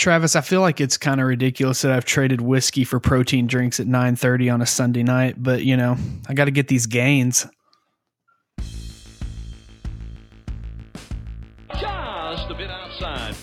Travis, I feel like it's kind of ridiculous that I've traded whiskey for protein drinks at 9:30 on a Sunday night, but you know, I got to get these gains. Just a bit outside.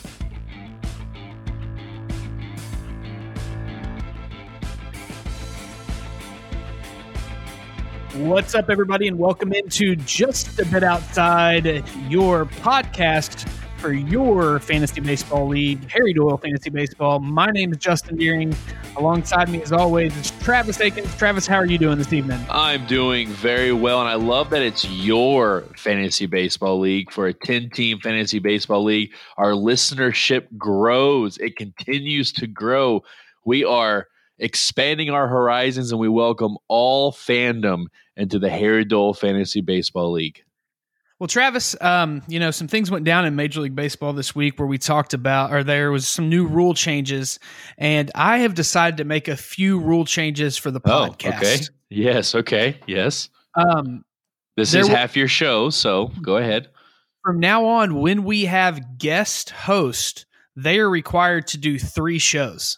What's up, everybody, and welcome into Just a Bit Outside, your podcast for your fantasy baseball league, Harry Doyle Fantasy Baseball. My name is Justin Deering. Alongside me, as always, is Travis Akins. Travis, how are you doing this evening? I'm doing very well, and I love that it's your fantasy baseball league for a 10 team fantasy baseball league. Our listenership grows, it continues to grow. We are expanding our horizons, and we welcome all fandom into the Harry Doyle Fantasy Baseball League. Well, Travis, um, you know, some things went down in Major League Baseball this week where we talked about, or there was some new rule changes, and I have decided to make a few rule changes for the podcast. Oh, okay. Yes. Okay. Yes. Um, this is half your show, so go ahead. from now on, when we have guest host, they are required to do three shows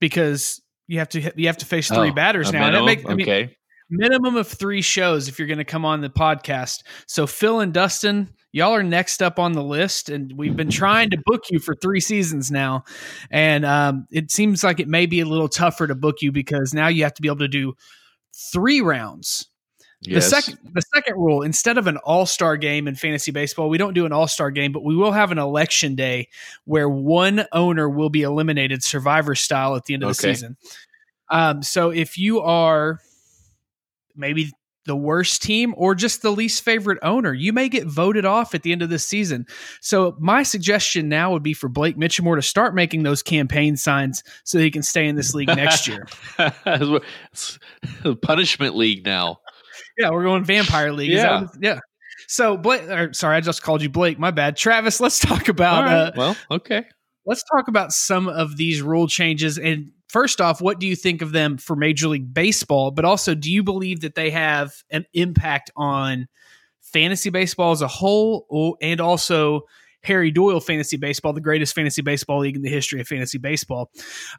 because you have to you have to face three Oh, batters now. That make- I mean, okay. Minimum of three shows if you're going to come on the podcast. So Phil and Dustin, y'all are next up on the list, and we've been trying to book you for three seasons now, and um, it seems like it may be a little tougher to book you because now you have to be able to do three rounds. Yes. The second the second rule, instead of an all-star game in fantasy baseball, we don't do an all-star game, but we will have an election day where one owner will be eliminated survivor style at the end of the season. Um, so if you are maybe the worst team or just the least favorite owner, you may get voted off at the end of this season. So my suggestion now would be for Blake Mitchumore to start making those campaign signs so he can stay in this league next year. Punishment league now. Yeah, we're going vampire league. That Yeah. yeah. So Blake, or, sorry, I just called you Blake. My bad, Travis. Let's talk about right. uh, well, okay. let's talk about some of these rule changes. And first off, what do you think of them for Major League Baseball? But also, do you believe that they have an impact on fantasy baseball as a whole, and also Harry Doyle Fantasy Baseball, the greatest fantasy baseball league in the history of fantasy baseball?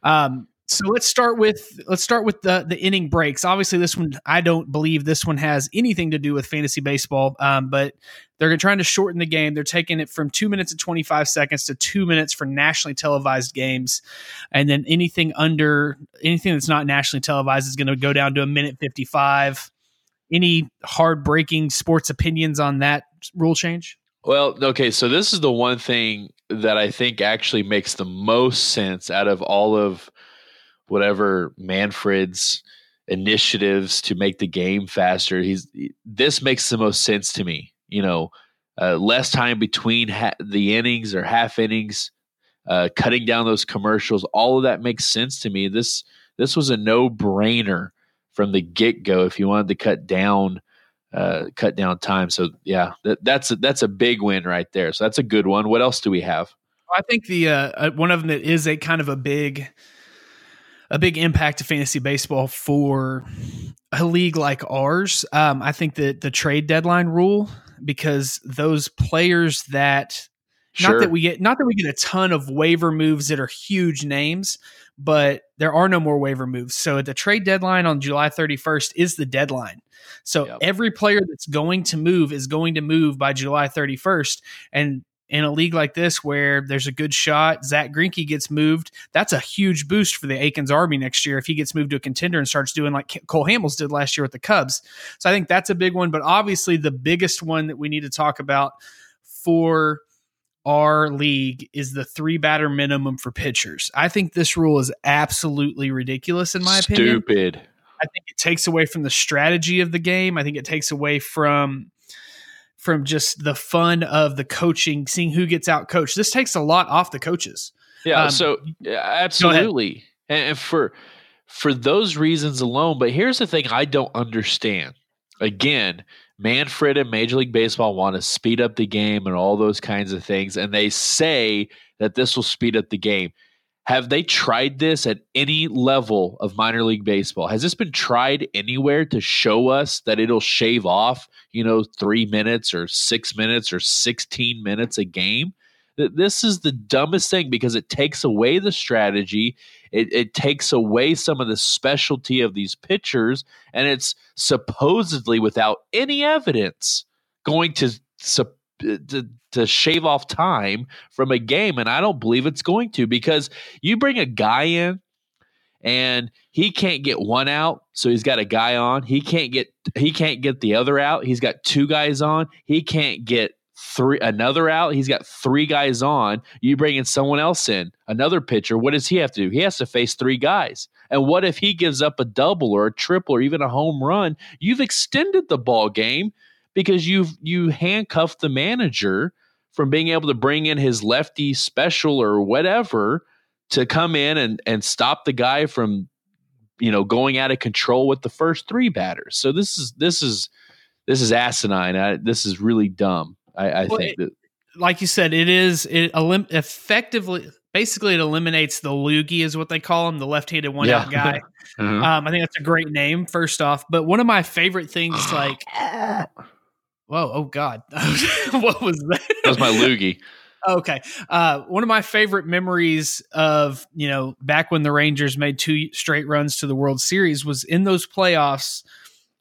Um, so let's start with let's start with the the inning breaks. Obviously, this one I don't believe this one has anything to do with fantasy baseball, um, but they're trying to shorten the game. They're taking it from two minutes and 25 seconds to two minutes for nationally televised games. And then anything under anything that's not nationally televised is going to go down to a minute 55. Any hard breaking sports opinions on that rule change? Well, okay. So this is the one thing that I think actually makes the most sense out of all of whatever Manfred's initiatives to make the game faster. He's this makes the most sense to me. You know, uh, less time between ha- the innings or half innings, uh, cutting down those commercials. All of that makes sense to me. This this was a no brainer from the get go. If you wanted to cut down uh, cut down time. So yeah, that, that's a, that's a big win right there. So that's a good one. What else do we have? I think the uh, uh, one of them that is a kind of a big a big impact to fantasy baseball for a league like ours. Um, I think that the trade deadline rule because those players that Sure. not that we get not that we get a ton of waiver moves that are huge names, but there are no more waiver moves. So the trade deadline on July 31st is the deadline. So Yep. every player that's going to move is going to move by July 31st. And in a league like this where there's a good shot, Zach Greinke gets moved. That's a huge boost for the Aikens Army next year if he gets moved to a contender and starts doing like Cole Hamels did last year with the Cubs. So I think that's a big one. But obviously, the biggest one that we need to talk about for our league is the three batter minimum for pitchers. I think this rule is absolutely ridiculous in my opinion. Stupid. I think it takes away from the strategy of the game. I think it takes away from from just the fun of the coaching, seeing who gets out coached. This takes a lot off the coaches. Yeah. Um, so yeah, absolutely. And, and for for those reasons alone. But here's the thing: I don't understand. Again, Manfred and Major League Baseball want to speed up the game and all those kinds of things, and they say that this will speed up the game. Have they tried this at any level of minor league baseball? Has this been tried anywhere to show us that it'll shave off, you know, three minutes or six minutes or 16 minutes a game? This is the dumbest thing because it takes away the strategy. It, it takes away some of the specialty of these pitchers, and it's supposedly without any evidence going to Uh, to, to shave off time from a game, and I don't believe it's going to because you bring a guy in and he can't get one out so he's got a guy on. He can't get he can't get the other out. He's got two guys on. He can't get three another out. He's got three guys on. You bring in someone else in another pitcher what does he have to do? He has to face three guys. And what if he gives up a double or a triple or even a home run? You've extended the ball game because you've you handcuffed the manager from being able to bring in his lefty special or whatever to come in and and stop the guy from you know going out of control with the first three batters. So this is this is this is asinine. I, this is really dumb. I, I well, think it, that, like you said, it is it elim- effectively basically it eliminates the loogie is what they call him, the left-handed one-out guy. mm-hmm. um, I think that's a great name. First off, but one of my favorite things, like Whoa! Oh God! what was that? That was my loogie. okay. Uh, one of my favorite memories of you know back when the Rangers made two straight runs to the World Series was in those playoffs,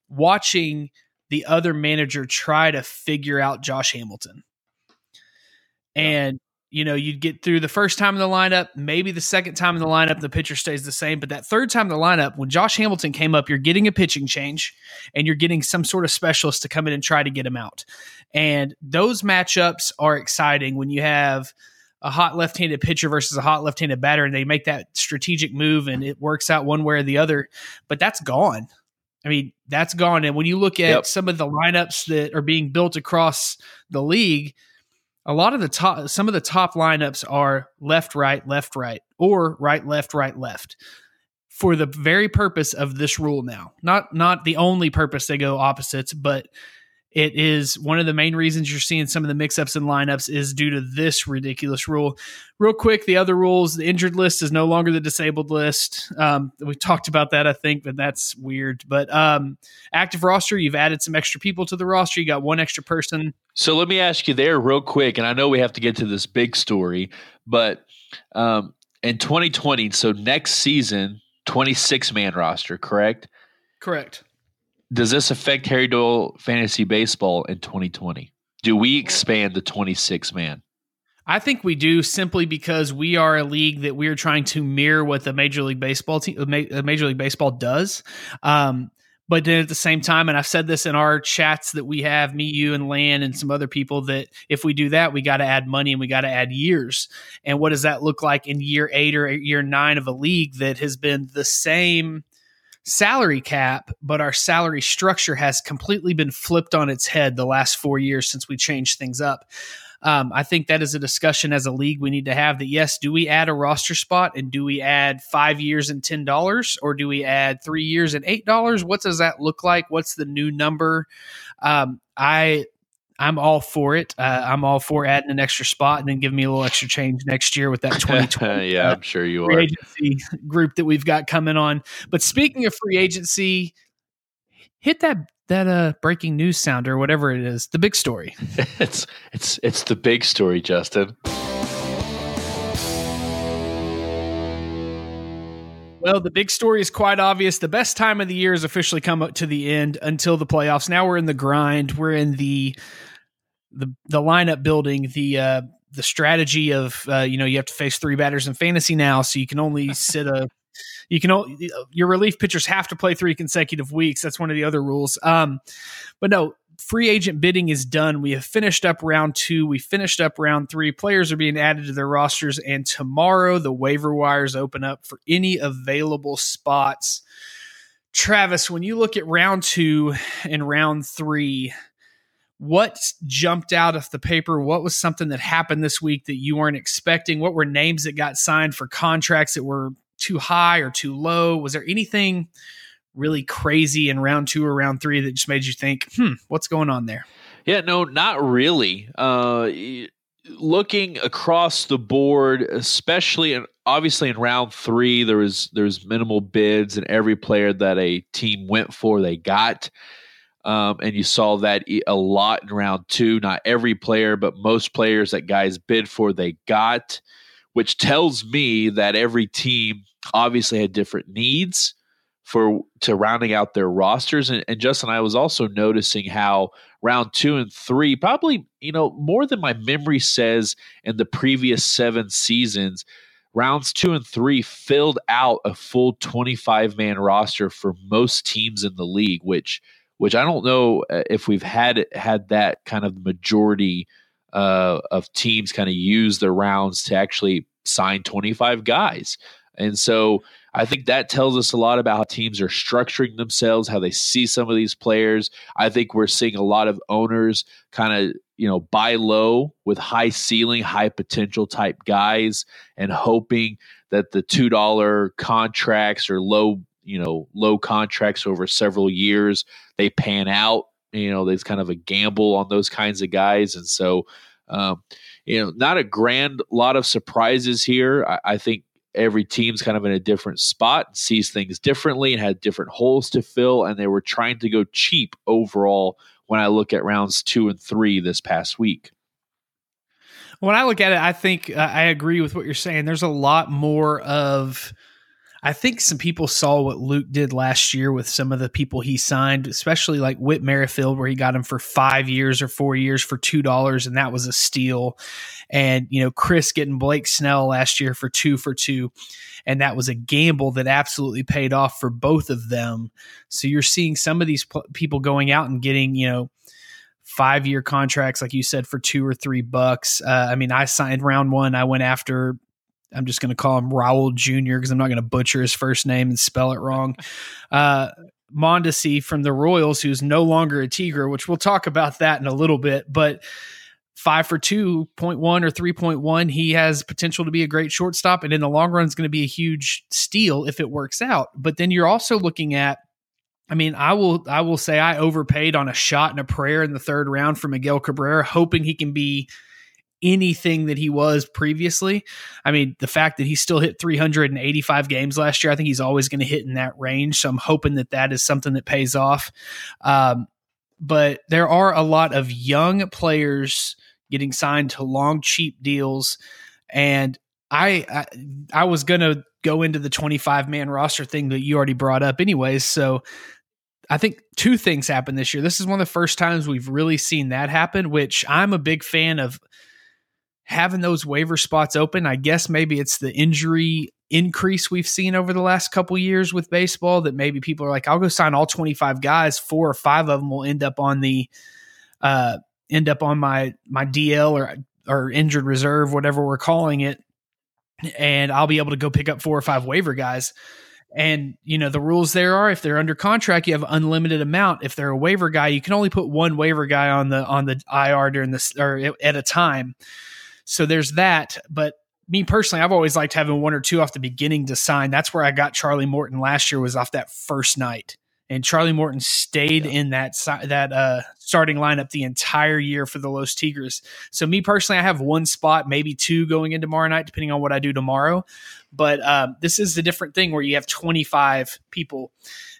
watching the other manager try to figure out Josh Hamilton, and you know, you'd get through the first time in the lineup, maybe the second time in the lineup, the pitcher stays the same. But that third time in the lineup, when Josh Hamilton came up, you're getting a pitching change and you're getting some sort of specialist to come in and try to get him out. And those matchups are exciting when you have a hot left handed pitcher versus a hot left handed batter and they make that strategic move and it works out one way or the other. But that's gone. I mean, that's gone. And when you look at yep. some of the lineups that are being built across the league, a lot of the top some of the top lineups are left right left right or right left right left for the very purpose of this rule now. Not not the only purpose they go opposites but it is one of the main reasons you're seeing some of the mix-ups in lineups is due to this ridiculous rule. Real quick, the other rules: the injured list is no longer the disabled list. Um, we talked about that, I think, but that's weird. But um, active roster, you've added some extra people to the roster. You got one extra person. So let me ask you there, real quick, and I know we have to get to this big story, but um, in 2020, so next season, 26 man roster, correct? Correct does this affect Harry Doyle fantasy baseball in 2020? Do we expand the 26 man? I think we do simply because we are a league that we are trying to mirror what the Major League Baseball team, Major League Baseball does. Um, but then at the same time, and I've said this in our chats that we have, me, you, and Lan, and some other people, that if we do that, we got to add money and we got to add years. And what does that look like in year eight or year nine of a league that has been the same salary cap, but our salary structure has completely been flipped on its head the last four years since we changed things up. Um, I think that is a discussion as a league we need to have that yes, do we add a roster spot and do we add five years and ten dollars or do we add three years and eight dollars? What does that look like? What's the new number? Um, I I'm all for it. Uh, I'm all for adding an extra spot and then giving me a little extra change next year with that 2020. yeah, uh, I'm sure you are. Agency group that we've got coming on. But speaking of free agency, hit that that uh breaking news sound or whatever it is. The big story. it's it's it's the big story, Justin. Well, the big story is quite obvious. The best time of the year has officially come up to the end until the playoffs. Now we're in the grind. We're in the the the lineup building, the uh, the strategy of uh, you know you have to face three batters in fantasy now, so you can only sit a you can only your relief pitchers have to play three consecutive weeks. That's one of the other rules. Um, but no, free agent bidding is done. We have finished up round two. We finished up round three. Players are being added to their rosters, and tomorrow the waiver wires open up for any available spots. Travis, when you look at round two and round three, what jumped out of the paper? What was something that happened this week that you weren't expecting? What were names that got signed for contracts that were too high or too low? Was there anything really crazy in round two or round three that just made you think, hmm, what's going on there? Yeah, no, not really. Uh, looking across the board, especially and obviously in round three, there was there's minimal bids, and every player that a team went for, they got. Um, and you saw that a lot in round two. Not every player, but most players that guys bid for, they got, which tells me that every team obviously had different needs for to rounding out their rosters. And, and Justin, I was also noticing how round two and three, probably you know more than my memory says in the previous seven seasons, rounds two and three filled out a full 25 man roster for most teams in the league, which which I don't know uh, if we've had had that kind of majority uh, of teams kind of use the rounds to actually sign 25 guys. And so I think that tells us a lot about how teams are structuring themselves, how they see some of these players. I think we're seeing a lot of owners kind of, you know, buy low with high ceiling, high potential type guys and hoping that the $2 contracts or low you know low contracts over several years. They pan out you know there's kind of a gamble on those kinds of guys. And so um, you know not a grand lot of surprises here. I, I, think every team's kind of in a different spot sees things differently and had different holes to fill and they were trying to go cheap overall when i look at rounds two and three this past week. When i look at it i think uh, i agree with what you're saying. There's a lot more of I think some people saw what Luke did last year with some of the people he signed, especially like Whit Merrifield, where he got him for five years or four years for two dollars, and that was a steal. And you know, Chris getting Blake Snell last year for two for two, and that was a gamble that absolutely paid off for both of them. So you're seeing some of these p- people going out and getting you know five year contracts, like you said, for two or three bucks. Uh, I mean, I signed round one. I went after I'm just going to call him Raul Jr. because I'm not going to butcher his first name and spell it wrong. Uh, Mondesi from the Royals, who's no longer a Tiger, which we'll talk about that in a little bit, but five for 2.1 or 3.1, he has potential to be a great shortstop. And in the long run, is going to be a huge steal if it works out. But then you're also looking at, I mean, I will I will say I overpaid on a shot and a prayer in the third round for Miguel Cabrera, hoping he can be – anything that he was previously. I mean, the fact that he still hit 385 games last year, I think he's always going to hit in that range. So I'm hoping that that is something that pays off. Um, but there are a lot of young players getting signed to long, cheap deals. And I, I, I was going to go into the 25 man roster thing that you already brought up, anyways. So I think two things happened this year. This is one of the first times we've really seen that happen, which I'm a big fan of having those waiver spots open. I guess maybe it's the injury increase we've seen over the last couple years with baseball that maybe people are like, I'll go sign all 25 guys. Four or five of them will end up on the, uh, end up on my, my DL or, or injured reserve, whatever we're calling it. And I'll be able to go pick up four or five waiver guys. And you know the rules there are if they're under contract, you have unlimited amount. If they're a waiver guy, you can only put one waiver guy on the on the IR during this or at a time. So there's that. But me personally, I've always liked having one or two off the beginning to sign. That's where I got Charlie Morton last year was off that first night. And Charlie Morton stayed yeah. in that that uh, starting lineup the entire year for the Los Tigres. So me personally, I have one spot, maybe two going in tomorrow night, depending on what I do tomorrow. But um, this is the different thing where you have 25 people,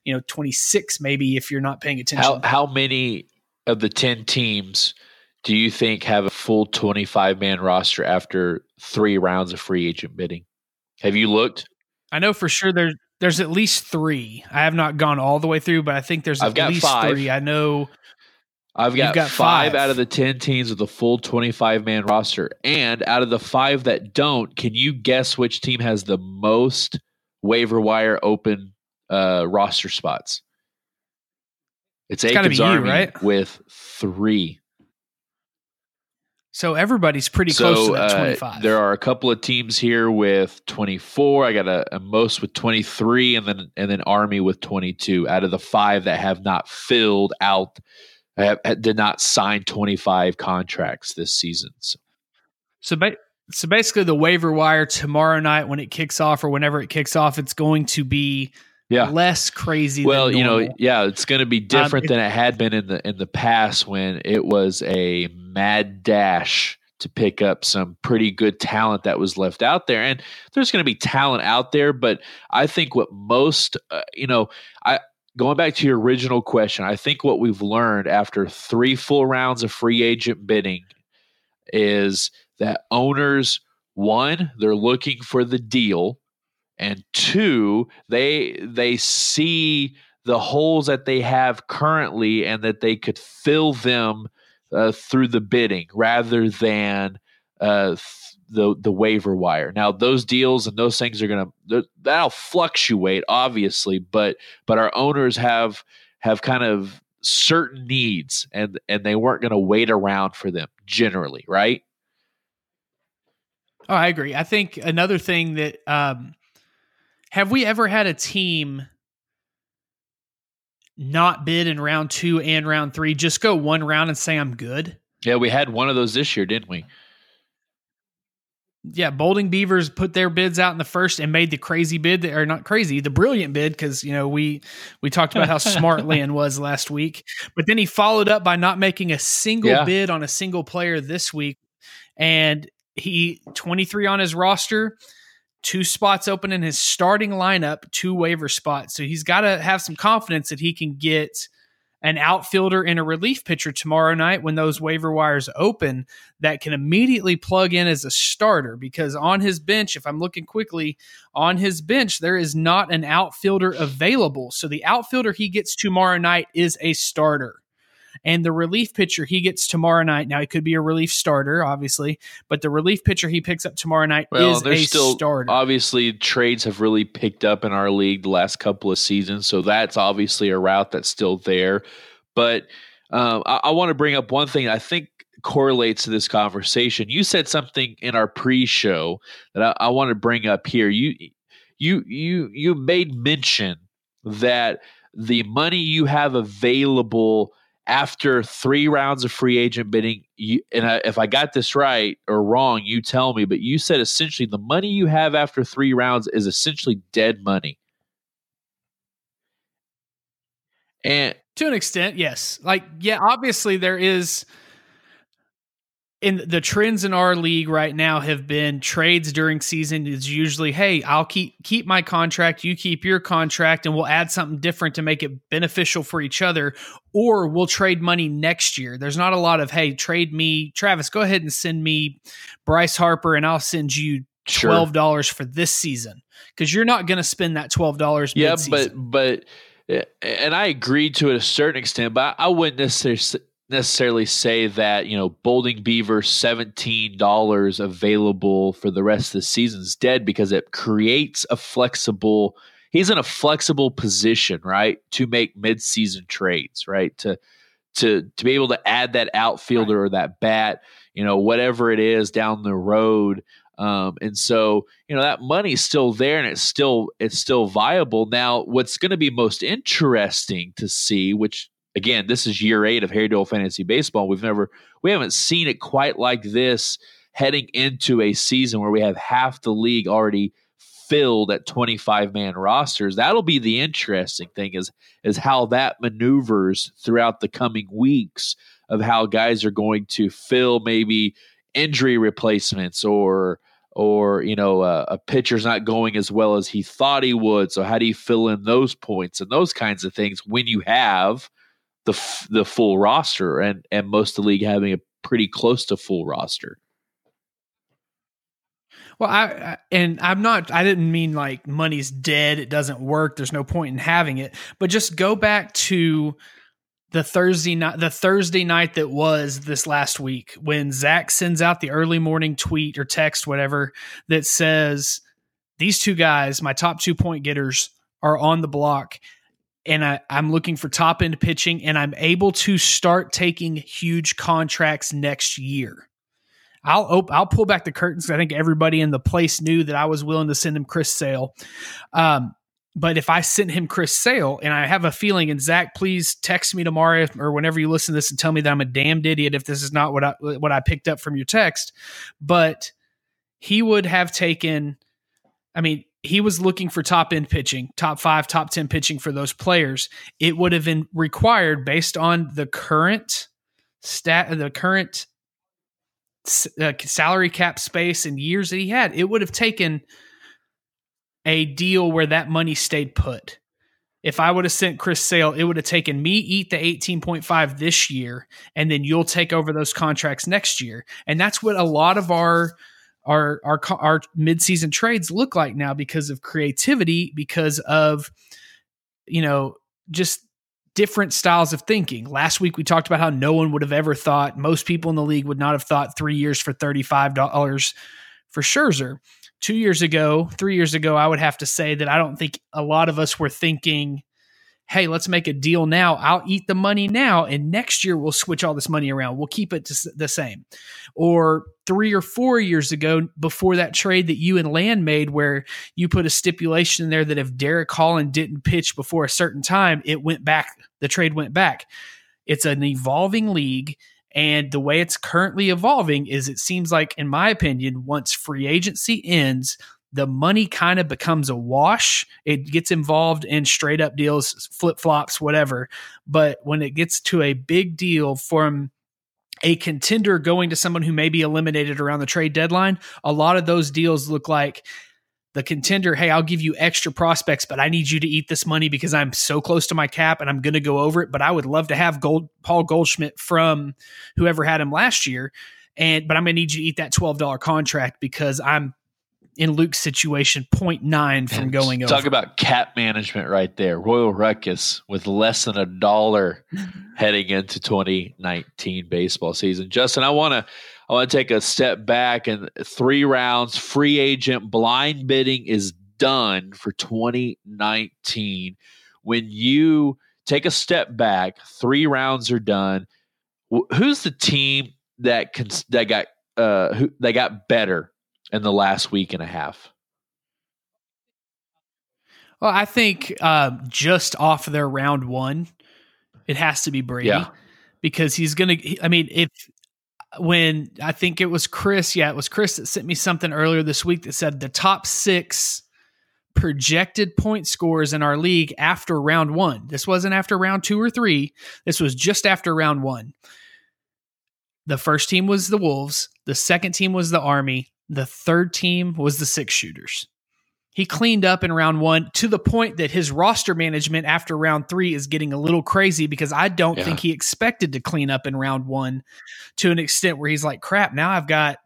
you know, 26 maybe if you're not paying attention. How, how many of the 10 teams – do you think have a full 25 man roster after three rounds of free agent bidding? Have you looked? I know for sure there's there's at least three. I have not gone all the way through, but I think there's I've at least five. three. I know I've got, got five, five, out of the 10 teams with a full 25 man roster. And out of the five that don't, can you guess which team has the most waiver wire open uh, roster spots? It's, it's Aikens Army you, right? with three. So everybody's pretty so, close to that 25. Uh, there are a couple of teams here with 24. I got a, a, most with 23 and then and then Army with 22 out of the 5 that have not filled out have, did not sign 25 contracts this season. So, so, ba- so basically the waiver wire tomorrow night when it kicks off or whenever it kicks off it's going to be yeah. less crazy. Well, you know, yeah, it's going to be um, different um, than it had been in the in the past when it was a mad dash to pick up some pretty good talent that was left out there. And there's going to be talent out there, but I think what most, uh, you know, I going back to your original question, I think what we've learned after three full rounds of free agent bidding is that owners, one, they're looking for the deal, and two, they they see the holes that they have currently and that they could fill them uh, through the bidding rather than uh, the the waiver wire. Now those deals and those things are going to that'll fluctuate obviously, but but our owners have have kind of certain needs and and they weren't going to wait around for them generally, right? Oh, I agree. I think another thing that um have we ever had a team not bid in round 2 and round 3 just go one round and say I'm good? Yeah, we had one of those this year, didn't we? yeah, Bolding Beavers put their bids out in the first and made the crazy bid, or not crazy, the brilliant bid, because you know we we talked about how smart Lynn was last week, but then he followed up by not making a single yeah. bid on a single player this week, and he twenty three on his roster, two spots open in his starting lineup, two waiver spots, so he's got to have some confidence that he can get an outfielder and a relief pitcher tomorrow night when those waiver wires open that can immediately plug in as a starter. Because on his bench if i'm looking quickly on his bench there is not an outfielder available. So the outfielder he gets tomorrow night is a starter and the relief pitcher he gets tomorrow night. Now, he could be a relief starter, obviously, but the relief pitcher he picks up tomorrow night well, is a still, starter. Obviously, trades have really picked up in our league the last couple of seasons, so that's obviously a route that's still there. But um, I, I want to bring up one thing I think correlates to this conversation. You said something in our pre-show that I, I want to bring up here. You you you you made mention that the money you have available after three rounds of free agent bidding, you, and I, if I got this right or wrong, you tell me. But you said essentially the money you have after three rounds is essentially dead money. And to an extent, yes. Like, yeah, obviously there is in the trends in our league right now have been trades during season is usually hey i'll keep keep my contract you keep your contract and we'll add something different to make it beneficial for each other or we'll trade money next year. There's not a lot of hey trade me travis go ahead and send me bryce harper and i'll send you $12 sure. for this season. Because you're not going to spend that $12 yeah but but eh, and i agreed to it a certain extent but i wouldn't necessarily necessarily say that you know Bolding Beaver seventeen dollars available for the rest of the season is dead because it creates a flexible. He's in a flexible position, right, to make mid-season trades, right, to to to be able to add that outfielder right. or that bat, you know, whatever it is down the road. Um, and so you know that money's still there and it's still it's still viable. Now, what's going to be most interesting to see, which again, this is year eight of Harry Doyle Fantasy Baseball. We've never, we haven't seen it quite like this heading into a season where we have half the league already filled at 25 man rosters. That'll be the interesting thing is is how that maneuvers throughout the coming weeks of how guys are going to fill maybe injury replacements or or you know a pitcher's not going as well as he thought he would so how do you fill in those points and those kinds of things when you have the f- the full roster, and and most of the league having a pretty close to full roster. Well, I, I, and I'm not. I didn't mean like money's dead. It doesn't work. There's no point in having it. But just go back to the Thursday night, the Thursday night that was this last week when Zach sends out the early morning tweet or text, whatever, that says these two guys, my top two point getters, are on the block and I, am looking for top end pitching, and I'm able to start taking huge contracts next year. I'll op- I'll pull back the curtains. I think everybody in the place knew that I was willing to send him Chris Sale. Um, but if I sent him Chris Sale, and I have a feeling, and Zach, please text me tomorrow or whenever you listen to this and tell me that I'm a damned idiot if this is not what I what I picked up from your text. But he would have taken. I mean, he was looking for top end pitching, top five, top 10 pitching for those players. It would have been required based on the current stat, the current uh, salary cap space and years that he had. It would have taken a deal where that money stayed put. if I would have sent Chris Sale, it would have taken me eat the 18.5 this year, and then you'll take over those contracts next year. And that's what a lot of our our our our midseason trades look like now because of creativity, because of you know just different styles of thinking. Last week we talked about how no one would have ever thought, most people in the league would not have thought three years for $35 for Scherzer two years ago, three years ago, I would have to say that I don't think a lot of us were thinking, hey, let's make a deal now. I'll eat the money now, and next year we'll switch all this money around. We'll keep it the same. Or three or four years ago, before that trade that you and Land made, where you put a stipulation in there that if Derek Holland didn't pitch before a certain time, it went back, the trade went back. It's an evolving league. And the way it's currently evolving is it seems like, in my opinion, once free agency ends, the money kind of becomes a wash. It gets involved in straight up deals, flip flops, whatever. But when it gets to a big deal from a contender going to someone who may be eliminated around the trade deadline, a lot of those deals look like the contender, hey, I'll give you extra prospects, but I need you to eat this money because I'm so close to my cap and I'm going to go over it. But I would love to have Gold Paul Goldschmidt from whoever had him last year, and but I'm going to need you to eat that twelve dollar contract because I'm in Luke's situation 0.9 from going Talk over. Talk about cap management right there. Royal Ruckus with less than a dollar heading into 2019 baseball season. Justin, I want to I want to take a step back and three rounds free agent blind bidding is done for 2019. When you take a step back, three rounds are done. Who's the team that can that got uh who that got better in the last week and a half? Well, I think uh, just off their round one, it has to be Brady. Yeah. Because he's gonna. I mean, if when I think it was Chris, yeah, it was Chris that sent me something earlier this week that said the top six projected point scores in our league after round one. This wasn't after round two or three. This was just after round one. The first team was the Wolves. The second team was the Army. The third team was the six shooters. He cleaned up in round one to the point that his roster management after round three is getting a little crazy because I don't yeah. think he expected to clean up in round one to an extent where he's like, crap, now I've got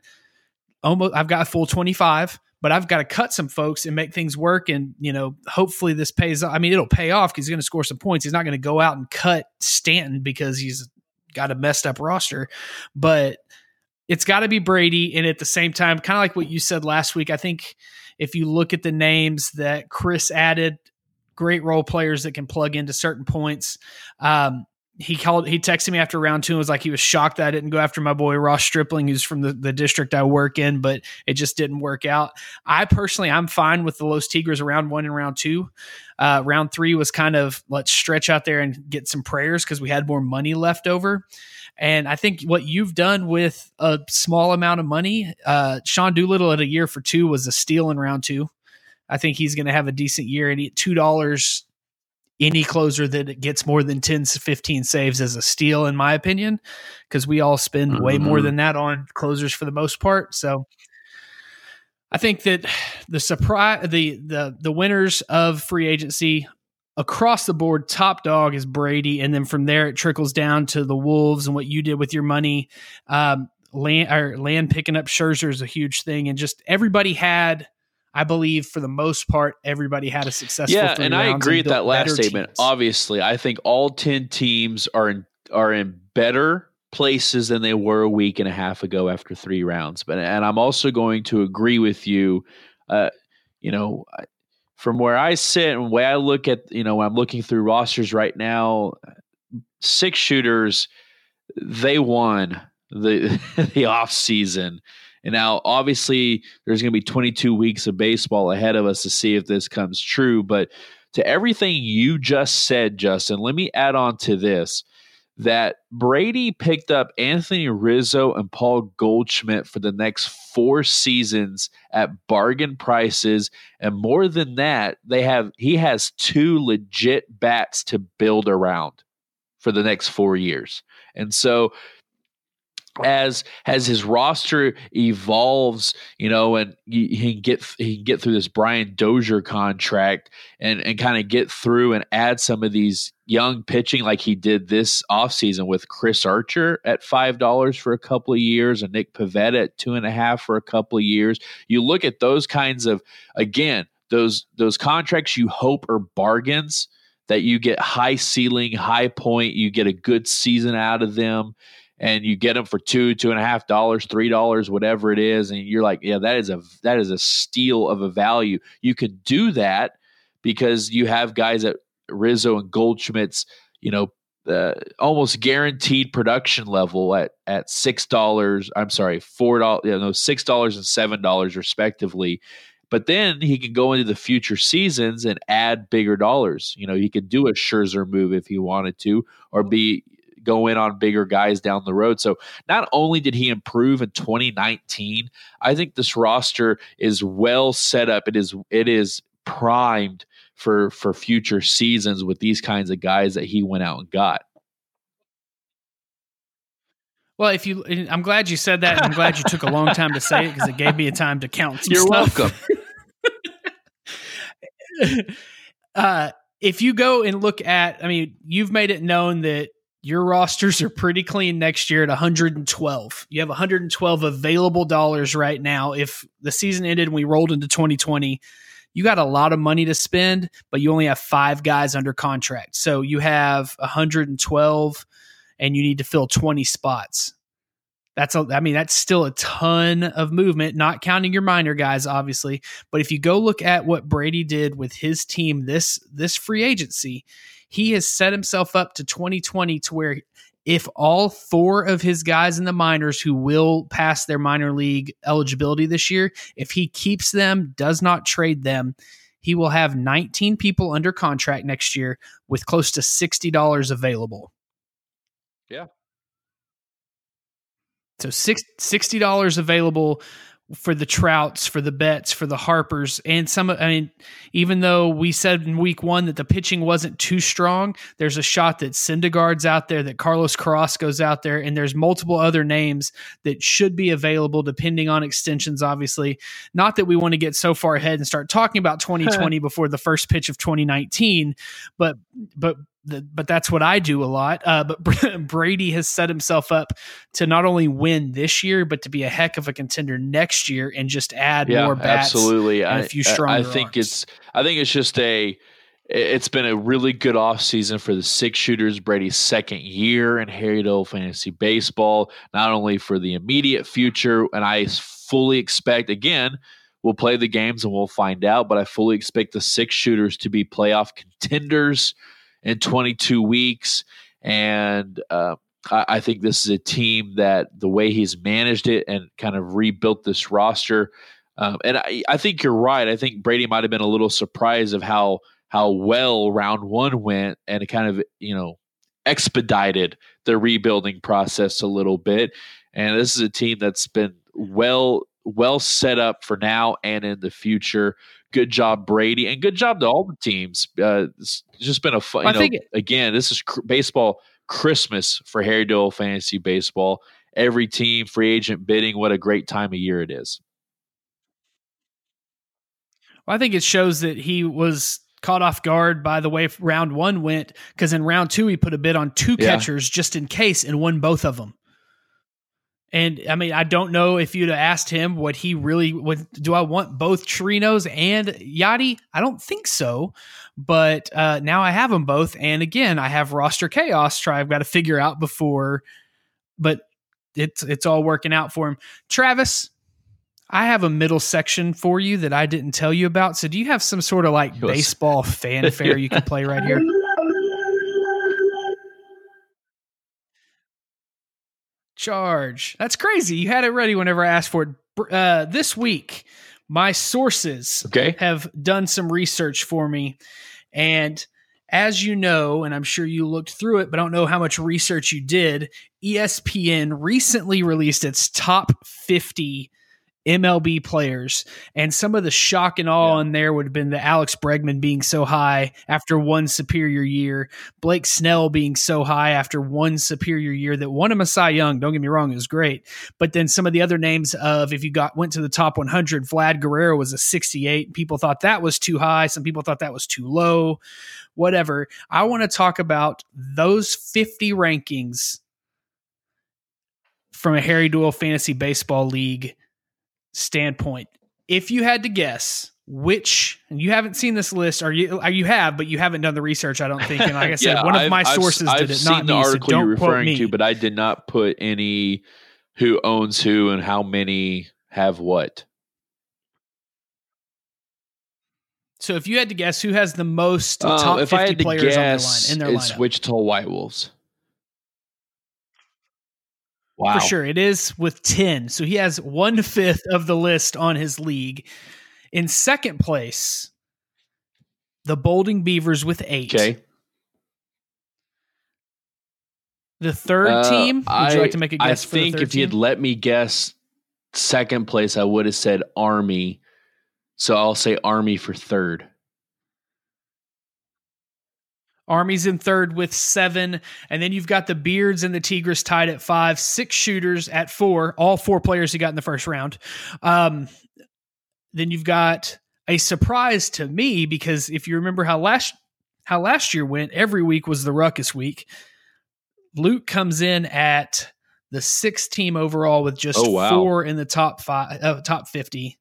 almost, I've got a full 25, but I've got to cut some folks and make things work. And, you know, hopefully this pays off. I mean, it'll pay off because he's going to score some points. He's not going to go out and cut Stanton because he's got a messed up roster. But, it's got to be Brady. And at the same time, kind of like what you said last week, I think if you look at the names that Chris added, great role players that can plug into certain points. Um, he called he texted me after round two and was like he was shocked that I didn't go after my boy Ross Stripling, who's from the, the district I work in, but it just didn't work out. I personally I'm fine with the Los Tigres around one and round two. Uh, round three was kind of let's stretch out there and get some prayers because we had more money left over. And I think what you've done with a small amount of money, uh, Sean Doolittle at a year for two was a steal in round two. I think he's going to have a decent year. And two dollars any closer that gets more than 10 to 15 saves as a steal in my opinion because we all spend mm-hmm. way more mm-hmm. than that on closers for the most part so i think that the surprise the the the winners of free agency across the board, top dog is Brady, and then from there it trickles down to the Wolves and what you did with your money. Um, land or land picking up Scherzer is a huge thing, and just everybody had. I believe for the most part, everybody had a successful. Yeah, and I agree with that last statement. Teams. Obviously, I think all ten teams are in are in better places than they were a week and a half ago after three rounds. But and I'm also going to agree with you. Uh, you know, from where I sit and the way I look at, you know, I'm looking through rosters right now, six shooters, they won the the off season. And now obviously there's going to be 22 weeks of baseball ahead of us to see if this comes true, but to everything you just said, Justin, let me add on to this that Brady picked up Anthony Rizzo and Paul Goldschmidt for the next four seasons at bargain prices. And more than that, they have he has two legit bats to build around for the next four years. And so as as his roster evolves, you know, and he, he can get he can get through this Brian Dozier contract and and kind of get through and add some of these young pitching like he did this offseason with Chris Archer at five dollars for a couple of years and Nick Pivetta at two and a half for a couple of years. You look at those kinds of again those those contracts you hope are bargains that you get high ceiling, high point, you get a good season out of them and you get them for two, two and a half dollars, three dollars, whatever it is, and you're like, yeah, that is a that is a steal of a value. You could do that because you have guys at Rizzo and Goldschmidt's, you know, uh, almost guaranteed production level at at six dollars. I'm sorry, four dollars, you know, six dollars and seven dollars respectively. But then he can go into the future seasons and add bigger dollars. You know, he could do a Scherzer move if he wanted to, or be go in on bigger guys down the road. So not only did he improve in 2019, I think this roster is well set up. It is it is primed for for future seasons with these kinds of guys that he went out and got. Well, if you, I'm glad you said that. I'm glad you took a long time to say it because it gave me a time to count. You're stuff. welcome. uh, if you go and look at, I mean, you've made it known that your rosters are pretty clean next year at 112. You have 112 available dollars right now. If the season ended and we rolled into 2020, you got a lot of money to spend, but you only have five guys under contract. So you have 112 and you need to fill 20 spots. That's a, I mean, that's still a ton of movement, not counting your minor guys, obviously. But if you go look at what Brady did with his team this this free agency, he has set himself up to 2020 to where if all four of his guys in the minors who will pass their minor league eligibility this year, if he keeps them, does not trade them, he will have 19 people under contract next year with close to $60 available. Yeah. So $60 available for the Trouts, for the Betts, for the Harpers, and some. I mean, even though we said in week one that the pitching wasn't too strong, there's a shot that Syndergaard's out there, that Carlos Carrasco's out there, and there's multiple other names that should be available depending on extensions. Obviously, not that we want to get so far ahead and start talking about 2020 before the first pitch of 2019, but but the, but that's what I do a lot. Uh, but Brady has set himself up to not only win this year, but to be a heck of a contender next year and just add yeah, more bats. Absolutely, a few stronger. I, I think arms. it's. I think it's just a. It's been a really good offseason for the six shooters. Brady's second year in Harry Doyle Fantasy Baseball, not only for the immediate future, and I fully expect again we'll play the games and we'll find out. But I fully expect the six shooters to be playoff contenders in 22 weeks. And uh, I, I, think this is a team that the way he's managed it and kind of rebuilt this roster. Um, and I, I think you're right. I think Brady might have been a little surprised of how how well round one went, and it kind of you know expedited the rebuilding process a little bit. And this is a team that's been well well set up for now and in the future. Good job, Brady, and good job to all the teams. Uh, it's just been a fun. I know, again, this is cr- baseball Christmas for Harry Doyle Fantasy Baseball. Every team, free agent bidding. What a great time of year it is. Well, I think it shows that he was caught off guard by the way round one went because in round two he put a bid on two yeah. catchers just in case and won both of them. And I mean, I don't know if you'd have asked him what he really would. Do I want both Chirinos and Yadi? I don't think so. But uh, now I have them both, and again, I have roster chaos. Try I've got to figure out before, but it's it's all working out for him. Travis, I have a middle section for you that I didn't tell you about. So, do you have some sort of like baseball fanfare you can play right here? charge. That's crazy. You had it ready whenever I asked for it. Uh, this week, my sources okay. have done some research for me. And as you know, and I'm sure you looked through it, but I don't know how much research you did, ESPN recently released its top 50 MLB players. And some of the shock and awe Yeah. in there would have been the Alex Bregman being so high after one superior year, Blake Snell being so high after one superior year that won him a Cy Young. Don't get me wrong, it was great. But then some of the other names of if you got went to the top 100, Vlad Guerrero was a 68. People thought that was too high. Some people thought that was too low. Whatever. I want to talk about those 50 rankings from a Harry Doyle Fantasy Baseball League standpoint. If you had to guess which, and you haven't seen this list, or you or you have, but you haven't done the research, I don't think. And like I said, one of I've- my I've- sources I've did it, seen not the me. So article you're don't quote referring to, but I did not put any who owns who and how many have what. so if you had to guess who has the most Um, top if 50 I had to players guess, on their line in their it's lineup. Wichita White Wolves. Wow. For sure. It is with 10. So he has one fifth of the list on his league. In second place, the Bolding Beavers with eight. Okay. The third Uh, team, would I, you like to make a I guess the think if you'd team? let me guess second place, I would have said Army. So I'll say Army for third. Army's in third with seven. And then you've got the Beards and the Tigres tied at five, six shooters at four, all four players you got in the first round. Um, then you've got a surprise to me because if you remember how last how last year went, every week was the ruckus week. Luke comes in at the sixth team overall with just Oh, wow. four in the top five, uh, top fifty,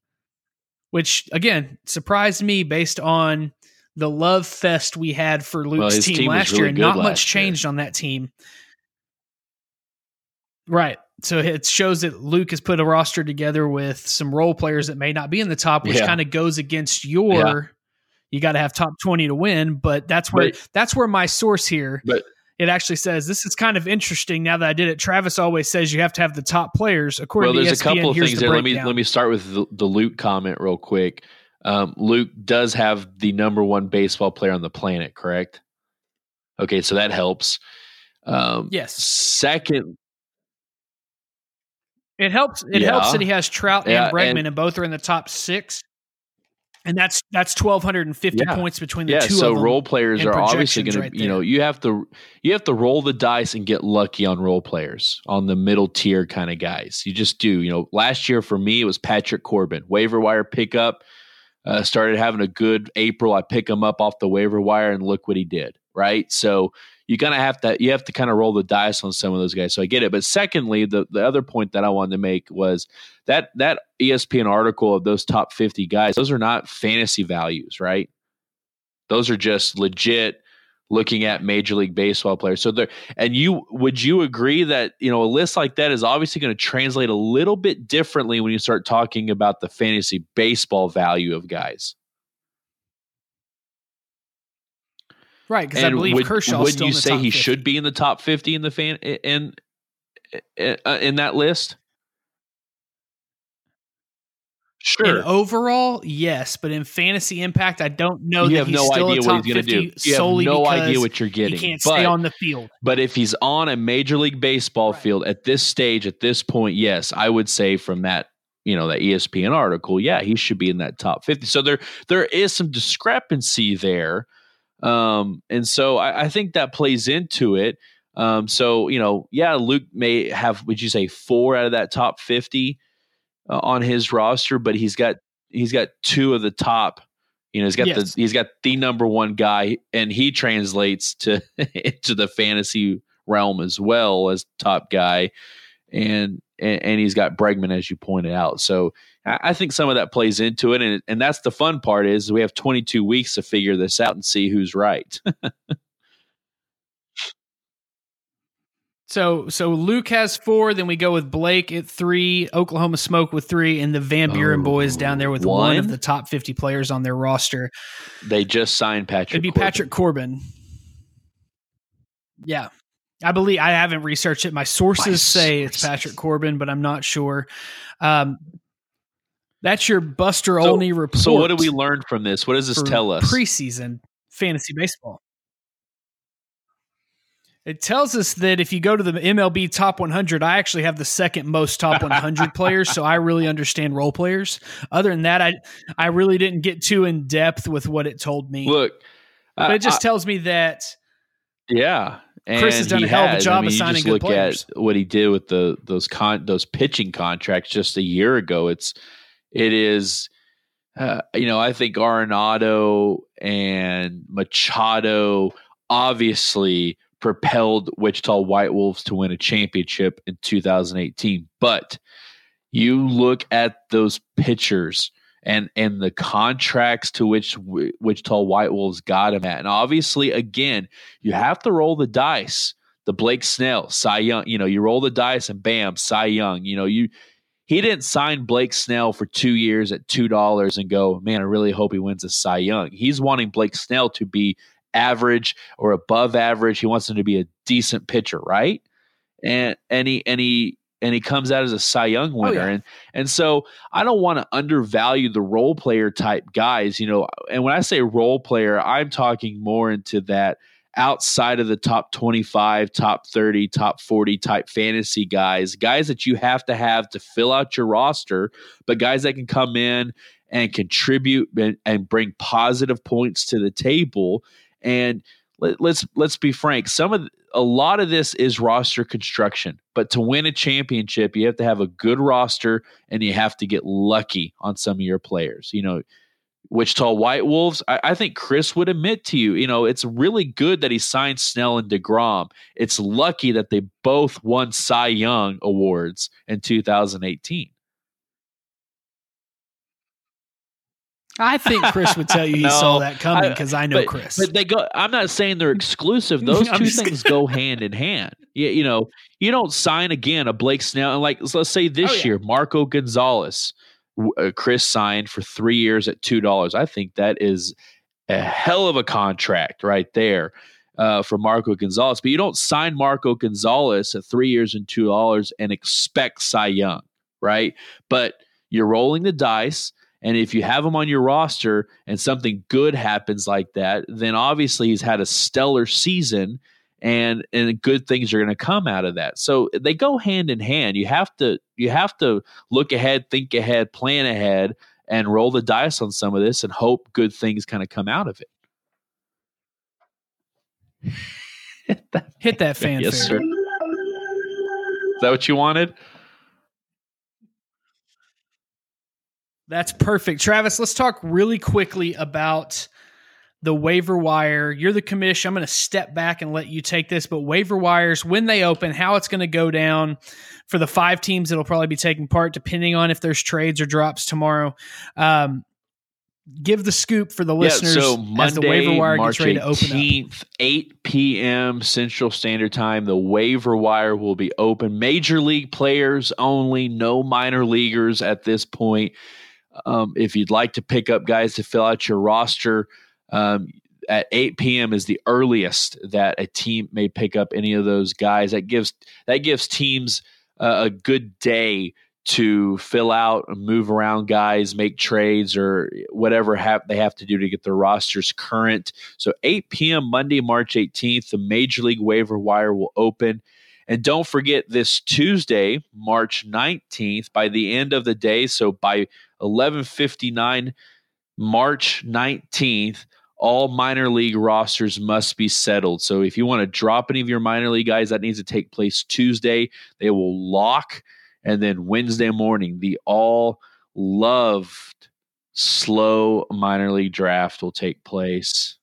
which again surprised me based on the love fest we had for Luke's his team, team last really year, and not much last year. changed on that team. Right. So it shows that Luke has put a roster together with some role players that may not be in the top, which Yeah. kind of goes against your. Yeah. You got to have top twenty to win, but that's where But- that's where my source here. But- it actually says this is kind of interesting. Now that I did it, Travis always says you have to have the top players. According well, to there's ESPN, a couple of things the there. Let me let me start with the, the Luke comment real quick. Um, Luke does have the number one baseball player on the planet, correct? Okay, so that helps. Um, Yes. Second, It helps. It Yeah. helps that he has Trout Yeah, and Bregman, and- and, both are in the top six. And that's that's twelve hundred and fifty Yeah. points between the two So of them. role players are obviously going right to, you know, you have to you have to roll the dice and get lucky on role players on the middle tier kind of guys. You just do. You know, last year for me it was Patrick Corbin, waiver wire pickup. Uh, started having a good April. I pick him up off the waiver wire, and look what he did. Right. So you kind of have to you have to kind of roll the dice on some of those guys. So I get it. But secondly, the the other point that I wanted to make was that that ESPN article of those top fifty guys. Those are not fantasy values, right? Those are just legit looking at Major League Baseball players. So there, and you would you agree that you know a list like that is obviously going to translate a little bit differently when you start talking about the fantasy baseball value of guys. right? Because I believe would, Kershaw. still you say top he 50. should be in the top fifty in the fan in in, uh, in that list? In overall, yes, but in fantasy impact, I don't know you that have he's no still idea what he's going to 50 do. You have no idea what you're he getting. can't but, stay on the field. But if he's on a major league baseball Right. field at this stage, at this point, yes, I would say from that, you know, that ESPN article, yeah, he should be in that top 50. So there there is some discrepancy there. Um, and so I, I think that plays into it. Um, so, you know, yeah, Luke may have, would you say four out of that top 50 uh, on his roster, but he's got, he's got two of the top, you know, he's got Yes. the, he's got the number one guy and he translates to, into the fantasy realm as well as top guy. And, and, and he's got Bregman, as you pointed out. So I, I think some of that plays into it. And, and that's the fun part is we have 22 weeks to figure this out and see who's right. So so Luke has four, then we go with Blake at three, Oklahoma Smoke with three, and the Van Buren Oh, boys down there with one? of the top fifty players on their roster. they just signed Patrick. It'd be Corbin. Patrick Corbin. Yeah. I believe I haven't researched it. My sources My say it's. Patrick Corbin, but I'm not sure. Um, that's your Buster So- Olney report. So what do we learn from this? What does this tell us? Preseason fantasy baseball. It tells us that if you go to the MLB Top 100, I actually have the second most Top 100 players, so I really understand role players. Other than that, I I really didn't get too in depth with what it told me. Look, but it just tells me that yeah, and Chris has done a hell of a job I mean, of signing just look players. At what he did with the those con those pitching contracts just a year ago. It's it is uh, you know I think Arenado and Machado obviously propelled Wichita White Wolves to win a championship in 2018. But you look at those pitchers and and the contracts to which Wichita White Wolves got him at, and obviously, again, you have to roll the dice. The Blake Snell, Cy Young, you know, you roll the dice and bam, Cy Young. You know, you he didn't sign Blake Snell for two years at two dollars and go, man, I really hope he wins a Cy Young. He's wanting Blake Snell to be average or above average. He wants him to be a decent pitcher, right? And and he and he and he comes out as a Cy Young oh, winner. Oh, yeah. And and so I don't want to undervalue the role player type guys, you know. And when I say role player, I'm talking more into that outside of the top 25, top 30, top 40 type fantasy guys, guys that you have to have to fill out your roster, but guys that can come in and contribute and, and bring positive points to the table and let, let's let's be frank, some of a lot of this is roster construction. But to win a championship, you have to have a good roster and you have to get lucky on some of your players. You know, Wichita White Wolves, I, I, think Chris would admit to you, you know, it's really good that he signed Snell and DeGrom. It's lucky that they both won Cy Young awards in 2018. I think Chris would tell you he no, saw that coming because I, I, know but, Chris. But they go. I'm not saying they're exclusive. Those two things go hand in hand. You, you know, you don't sign again a Blake Snell and like let's say this oh, yeah. year Marco Gonzalez, uh, Chris signed for three years at two dollars. I think that is a hell of a contract right there. Uh, for Marco Gonzalez, but you don't sign Marco Gonzalez at three years and two dollars and expect Cy Young, right? But you're rolling the dice and if you have him on your roster and something good happens like that, then obviously he's had a stellar season and and good things are going to come out of that. So they go hand in hand. You have to you have to look ahead, think ahead, plan ahead and roll the dice on some of this and hope good things kind of come out of it. Hit that, Hit that fanfare. Yes, sir. Is that what you wanted? That's perfect. Travis, let's talk really quickly about the waiver wire. You're the commission. I'm going to step back and let you take this, but waiver wires, when they open, how it's going to go down for the five teams that'll probably be taking part, depending on if there's trades or drops tomorrow. Um, give the scoop for the listeners yeah, so Monday, as the waiver wire March gets ready 18th, to open up. 8 p.m. Central Standard Time, the waiver wire will be open. Major league players only, no minor leaguers at this point. Um, if you'd like to pick up guys to fill out your roster, um, at 8 p.m. is the earliest that a team may pick up any of those guys. That gives that gives teams uh, a good day to fill out, and move around guys, make trades, or whatever have, they have to do to get their rosters current. So 8 p.m. Monday, March 18th, the Major League waiver wire will open. And don't forget this Tuesday, March 19th, by the end of the day, so by 11:59 March 19th, all minor league rosters must be settled. So if you want to drop any of your minor league guys, that needs to take place Tuesday. They will lock and then Wednesday morning, the all loved slow minor league draft will take place.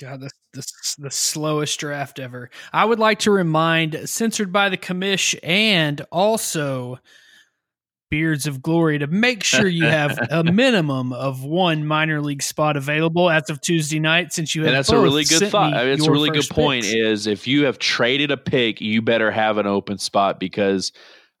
God, the, the, the slowest draft ever. I would like to remind, censored by the commish, and also Beards of Glory to make sure you have a minimum of one minor league spot available as of Tuesday night. Since you have, and that's a really good thought. I mean, it's a really good point. Picks. Is if you have traded a pick, you better have an open spot because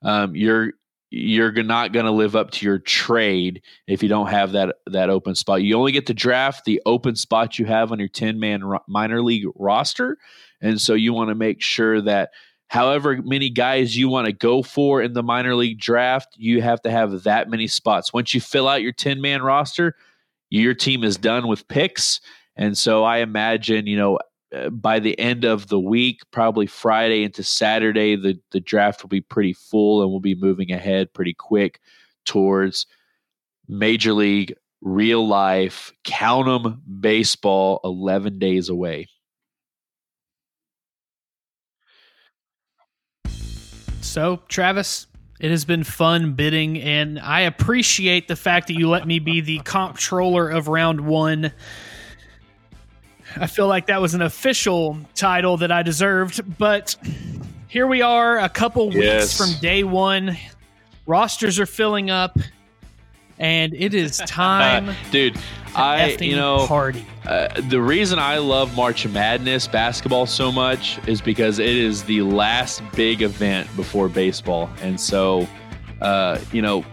um, you're you're not going to live up to your trade if you don't have that that open spot. You only get to draft the open spot you have on your 10 man ro- minor league roster. And so you want to make sure that however many guys you want to go for in the minor league draft, you have to have that many spots. Once you fill out your 10 man roster, your team is done with picks. And so I imagine, you know, uh, by the end of the week, probably Friday into Saturday, the the draft will be pretty full, and we'll be moving ahead pretty quick towards Major League real life count 'em baseball 11 days away so travis it has been fun bidding and i appreciate the fact that you let me be the comptroller of round one. I feel like that was an official title that i deserved but here we are a couple weeks Yes. from day one. Rosters are filling up and it is time dude i you know party uh, the reason I love March Madness basketball so much is because it is the last big event before baseball. And so, uh, you know,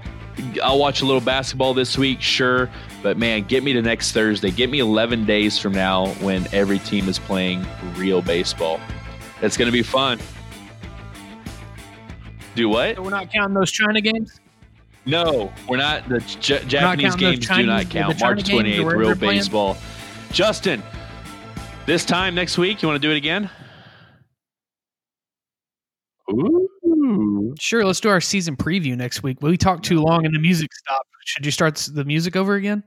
I'll watch a little basketball this week, sure. But man, get me to next Thursday. Get me 11 days from now when every team is playing real baseball. It's going to be fun. Do what? So we're not counting those China games. No, we're not. The J- Japanese those games do not count. March 28th, real they're playing? baseball. Justin, this time next week, you want to do it again? Ooh. Sure, let's do our season preview next week. We talked too long and the music stopped. Should you start the music over again?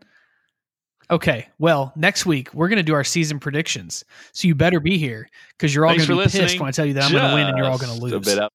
Okay, well, next week we're going to do our season predictions. So you better be here because you're all going to be listening. pissed when I tell you that I'm going to win and you're all going to Just lose.